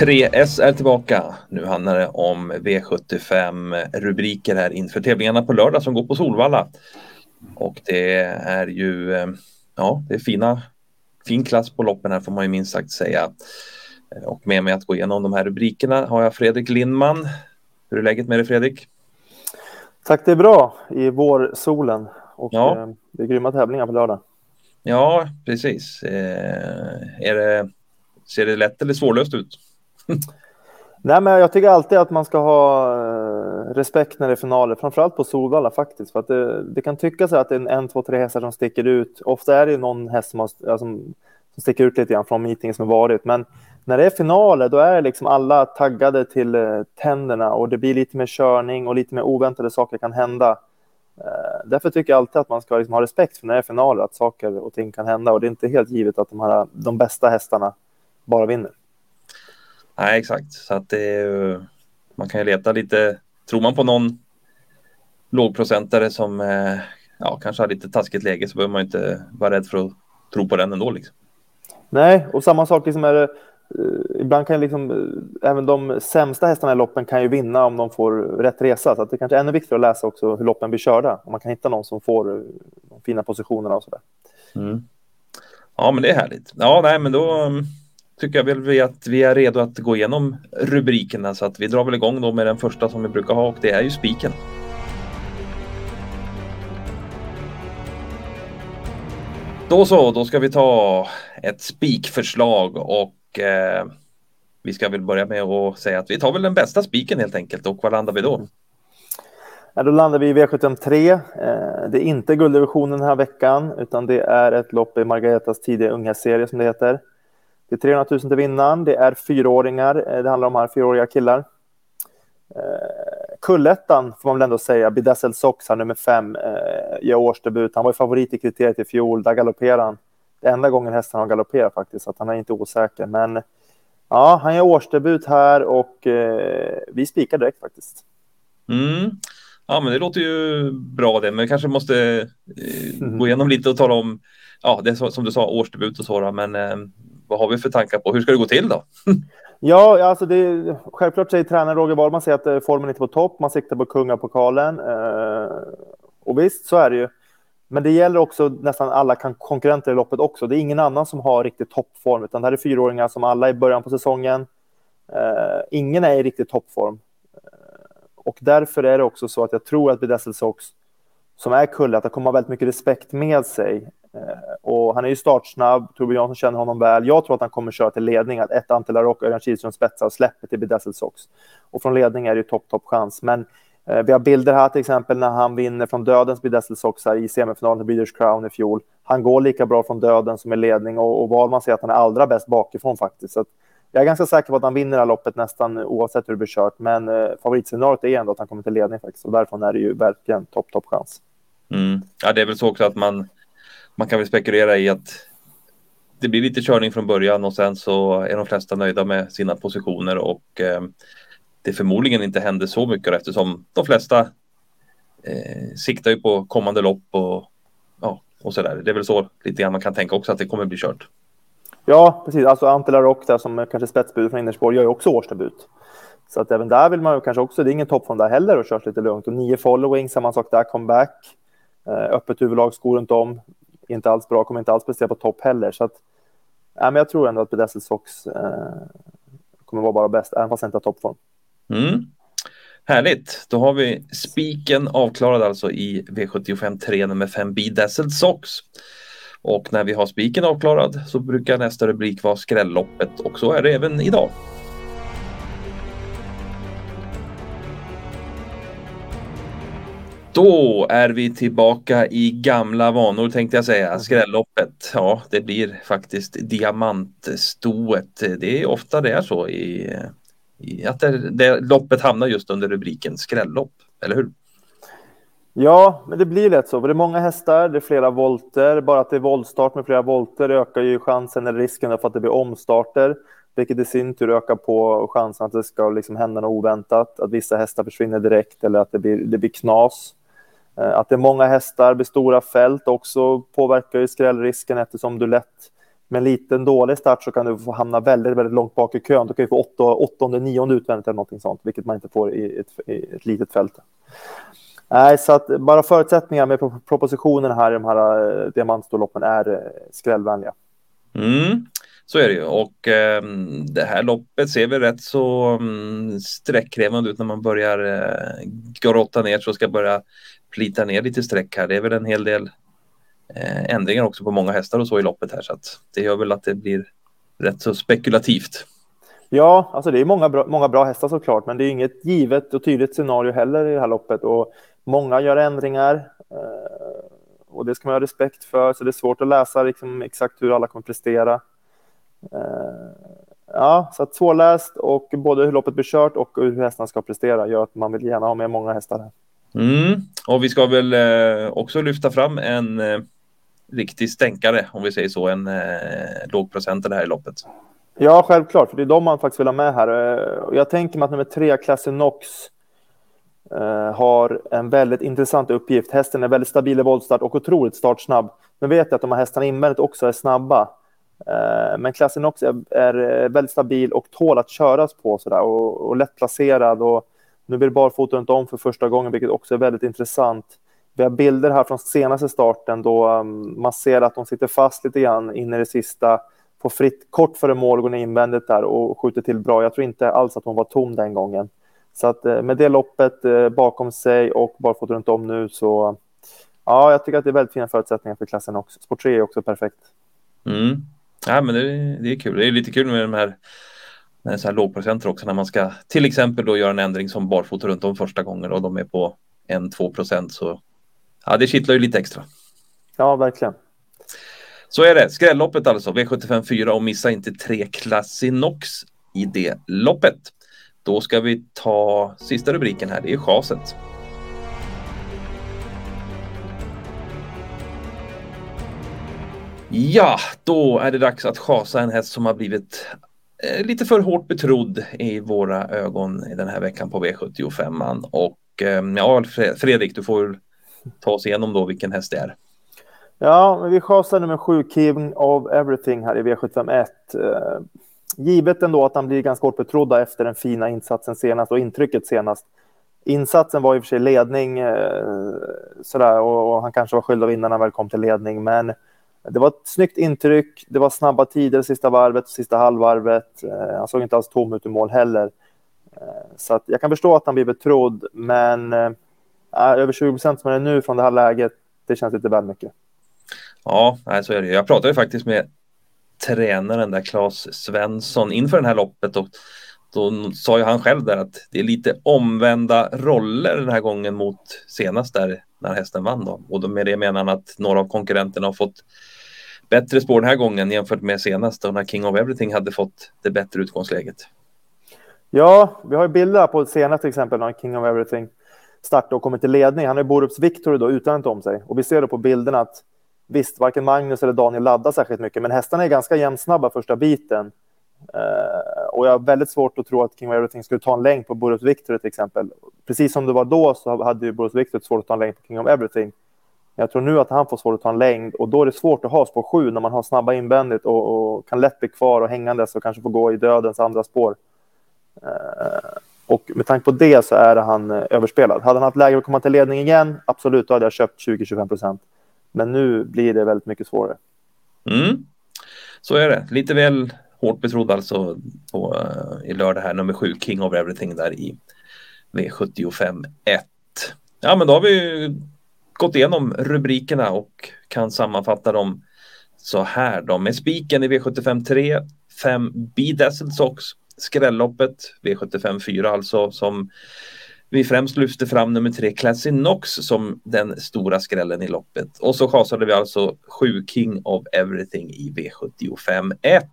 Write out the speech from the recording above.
3S är tillbaka. Nu handlar det om V75 rubriker här inför tävlingarna på lördag som går på Solvalla. Och det är ju, eh, ja, det är fina, fin klass på loppen här får man ju minst sagt säga. Och med mig att gå igenom de här rubrikerna har jag Fredrik Lindman. Hur är läget med dig Fredrik? Tack, det är bra i vårsolen och ja. Eh, det är grymma tävlingar på lördag. Ja, precis. Eh, är det, ser det lätt eller svårlöst ut? Nej, men jag tycker alltid att man ska ha eh, respekt när det är finaler, framförallt på Solvalla faktiskt. För att det, det kan tyckas att det är en, en, två, tre hästar som sticker ut. Ofta är det någon häst som, har, alltså, som sticker ut lite grann från meetingen som har varit. Men när det är finaler, då är liksom alla taggade till eh, tänderna och det blir lite mer körning och lite mer oväntade saker kan hända. Eh, därför tycker jag alltid att man ska liksom ha respekt för när det är finaler, att saker och ting kan hända och det är inte helt givet att de, här, de bästa hästarna bara vinner. Nej, exakt. Så att det man kan ju leta lite. Tror man på någon lågprocentare som eh, ja, kanske har lite taskigt läge så behöver man inte vara rädd för att tro på den ändå. Liksom. Nej, och samma sak liksom är det. Uh, ibland kan liksom, uh, även de sämsta hästarna i loppen kan ju vinna om de får rätt resa. Så att det kanske är ännu viktigare att läsa också hur loppen blir körda. Om man kan hitta någon som får de fina positionerna och sådär. Mm. Ja, men det är härligt. Ja, nej, men då um tycker jag väl att vi är redo att gå igenom rubrikerna så att vi drar väl igång då med den första som vi brukar ha och det är ju spiken. Då så, då ska vi ta ett spikförslag och eh, vi ska väl börja med att säga att vi tar väl den bästa spiken helt enkelt och var landar vi då? Ja, då landar vi i V753. Eh, det är inte gulddivisionen den här veckan utan det är ett lopp i Margaretas tidiga unga serie som det heter. Det är 300 000 till vinnaren. Det är fyraåringar. Eh, det handlar om här fyraåriga killar. Eh, kullettan får man väl ändå säga. Bedazzled Sox, här, nummer fem, eh, gör årsdebut. Han var ju favorit i kriteriet i fjol. Där galopperar han. Det är enda gången hästen har galopperat faktiskt, så att han är inte osäker. Men ja, han gör årsdebut här och eh, vi spikar direkt faktiskt. Mm. Ja, men det låter ju bra det, men kanske måste eh, gå igenom lite och tala om, ja, det som du sa, årsdebut och så, men eh, vad har vi för tankar på hur ska det gå till då? ja, alltså det, självklart säger tränaren Roger Wahlman säger att eh, formen är inte på topp. Man siktar på kungapokalen. Eh, och visst, så är det ju. Men det gäller också nästan alla konkurrenter i loppet också. Det är ingen annan som har riktigt toppform, utan det här är fyraåringar som alla är i början på säsongen. Eh, ingen är i riktigt toppform. Eh, och därför är det också så att jag tror att Bedessel Sox, som är kullat, att kommer ha väldigt mycket respekt med sig. Eh, och han är ju startsnabb, Torbjörn Jansson känner honom väl. Jag tror att han kommer köra till ledning, att ett Ante Larock, Örjan Kihlström spetsar och släpper till Bedazzled Sox. Och från ledning är det ju topp, topp chans. Men eh, vi har bilder här till exempel när han vinner från dödens Bedazzled Sox här i semifinalen till Breeders Crown i fjol. Han går lika bra från döden som i ledning och, och Wahlman säger att han är allra bäst bakifrån faktiskt. Så jag är ganska säker på att han vinner det här loppet nästan oavsett hur det blir kört. Men eh, favoritscenariot är ändå att han kommer till ledning faktiskt och därifrån är det ju verkligen topp, topp chans. Mm. Ja, det är väl så också att man man kan väl spekulera i att det blir lite körning från början och sen så är de flesta nöjda med sina positioner och eh, det förmodligen inte händer så mycket eftersom de flesta eh, siktar ju på kommande lopp och, ja, och så där. Det är väl så lite grann man kan tänka också att det kommer bli kört. Ja, precis. Alltså Antela Rock där som kanske spetsbud från Innerspår gör ju också årsdebut. Så att även där vill man kanske också, det är ingen toppform där heller och körs lite lugnt. Och nio following, samma sak där, comeback. Eh, öppet huvudlag, skor runt om inte alls bra, kommer inte alls prestera på topp heller. Så att, äh, men jag tror ändå att Bedessel Sox eh, kommer vara bara bäst, även fast han inte har toppform. Mm. Härligt, då har vi spiken avklarad alltså i V75 3 nummer 5 Bedessel Sox. Och när vi har spiken avklarad så brukar nästa rubrik vara skrälloppet och så är det även idag. Då är vi tillbaka i gamla vanor tänkte jag säga. Mm. Skrälloppet. Ja, det blir faktiskt diamantstoet. Det är ofta det är så i, i att det, det, loppet hamnar just under rubriken skrällopp, eller hur? Ja, men det blir lätt så. Det är många hästar, det är flera volter. Bara att det är voltstart med flera volter ökar ju chansen eller risken för att det blir omstarter, vilket i sin tur ökar på chansen att det ska liksom hända något oväntat, att vissa hästar försvinner direkt eller att det blir, det blir knas. Eh, att det är många hästar, blir stora fält också påverkar ju skrällrisken eftersom du lätt med en liten dålig start så kan du få hamna väldigt, väldigt långt bak i kön. Du kan ju få åtta, åttonde, nionde utvändigt eller någonting sånt, vilket man inte får i ett, i ett litet fält. Nej, så att bara förutsättningar med propositionen här i de här eh, diamantståloppen diamantstorloppen är eh, skrällvänliga. Mm, så är det ju och eh, det här loppet ser väl rätt så um, sträckkrävande ut när man börjar eh, grotta ner så ska börja plita ner lite streck här. Det är väl en hel del eh, ändringar också på många hästar och så i loppet här så att det gör väl att det blir rätt så spekulativt. Ja, alltså det är många bra, många bra hästar såklart, men det är inget givet och tydligt scenario heller i det här loppet och många gör ändringar eh, och det ska man ha respekt för, så det är svårt att läsa liksom exakt hur alla kommer prestera. Eh, ja, så att svårläst och både hur loppet blir kört och hur hästarna ska prestera gör att man vill gärna ha med många hästar här. Mm. Och vi ska väl eh, också lyfta fram en eh, riktig stänkare, om vi säger så, en eh, lågprocent i det här loppet. Ja, självklart, för det är de man faktiskt vill ha med här. Jag tänker mig att nummer tre, Nox, eh, Eh, har en väldigt intressant uppgift. Hästen är väldigt stabil i voltstart och otroligt startsnabb. Nu vet jag att de här hästarna invändigt också är snabba. Eh, men Nox är, är, eh, väldigt stabil och tål att köras på sådär och, och lätt placerad. Och nu blir barfota runt om för första gången, vilket också är väldigt intressant. Vi har bilder här från senaste starten då um, man ser att de sitter fast lite grann in i det sista. Får fritt kort före mål, går invändigt där och skjuter till bra. Jag tror inte alls att hon var tom den gången. Så att eh, med det loppet eh, bakom sig och barfota runt om nu så ja, jag tycker att det är väldigt fina förutsättningar för klassen också. Sport 3 är också perfekt. Mm. Ja, men det, det är kul. Det är lite kul med de här så här lågprocenter också när man ska till exempel då göra en ändring som barfota runt om första gången och de är på 1-2 procent så ja, det kittlar ju lite extra. Ja, verkligen. Så är det. Skrälloppet alltså, V75 4 och missa inte tre Classinox i det loppet. Då ska vi ta sista rubriken här, det är chaset. Ja, då är det dags att chasa en häst som har blivit eh, lite för hårt betrodd i våra ögon den här veckan på V75. Och ehm, ja, Fredrik, du får ta oss igenom då vilken häst det är. Ja, men vi chasar nummer sju, King of Everything här i V751. Givet ändå att han blir ganska hårt betrodd efter den fina insatsen senast och intrycket senast. Insatsen var i och för sig ledning eh, sådär, och, och han kanske var skyldig att vinna när han väl kom till ledning, men det var ett snyggt intryck. Det var snabba tider sista varvet, sista halvvarvet. Eh, han såg inte alls tom ut i mål heller. Eh, så att jag kan förstå att han blir betrodd, men äh, över 20 procent som det är nu från det här läget, det känns lite väl mycket. Ja, så är det. Jag pratade faktiskt med tränaren där, Claes Svensson, inför det här loppet och då sa ju han själv där att det är lite omvända roller den här gången mot senast där när hästen vann då. Och med det menar han att några av konkurrenterna har fått bättre spår den här gången jämfört med senast då när King of Everything hade fått det bättre utgångsläget. Ja, vi har ju bilder på senast till exempel när King of Everything startade och kommit till ledning. Han har ju Borups Victory då utan om sig och vi ser då på bilderna att visst, varken Magnus eller Daniel laddar särskilt mycket, men hästarna är ganska jämnsnabba första biten. Uh, och jag har väldigt svårt att tro att King of Everything skulle ta en längd på Borups Victor till exempel. Precis som det var då så hade ju Borups Victor svårt att ta en längd på King of Everything. Jag tror nu att han får svårt att ta en längd och då är det svårt att ha spår 7 när man har snabba invändigt och, och kan lätt bli kvar och hängandes och kanske få gå i dödens andra spår. Uh, och med tanke på det så är han uh, överspelad. Hade han haft läge att komma till ledning igen, absolut, då hade jag köpt 20-25 procent. Men nu blir det väldigt mycket svårare. Mm. Så är det. Lite väl hårt betrodd alltså på, uh, i lördag här, nummer 7, King of Everything där i V75 1. Ja, men då har vi gått igenom rubrikerna och kan sammanfatta dem så här då. Med spiken i V75 3, 5 B Dazzled Sox, skrälloppet V75 4 alltså som vi främst lyfte fram nummer tre Classy Knox som den stora skrällen i loppet. Och så chasade vi alltså 7 King of Everything i V75 1.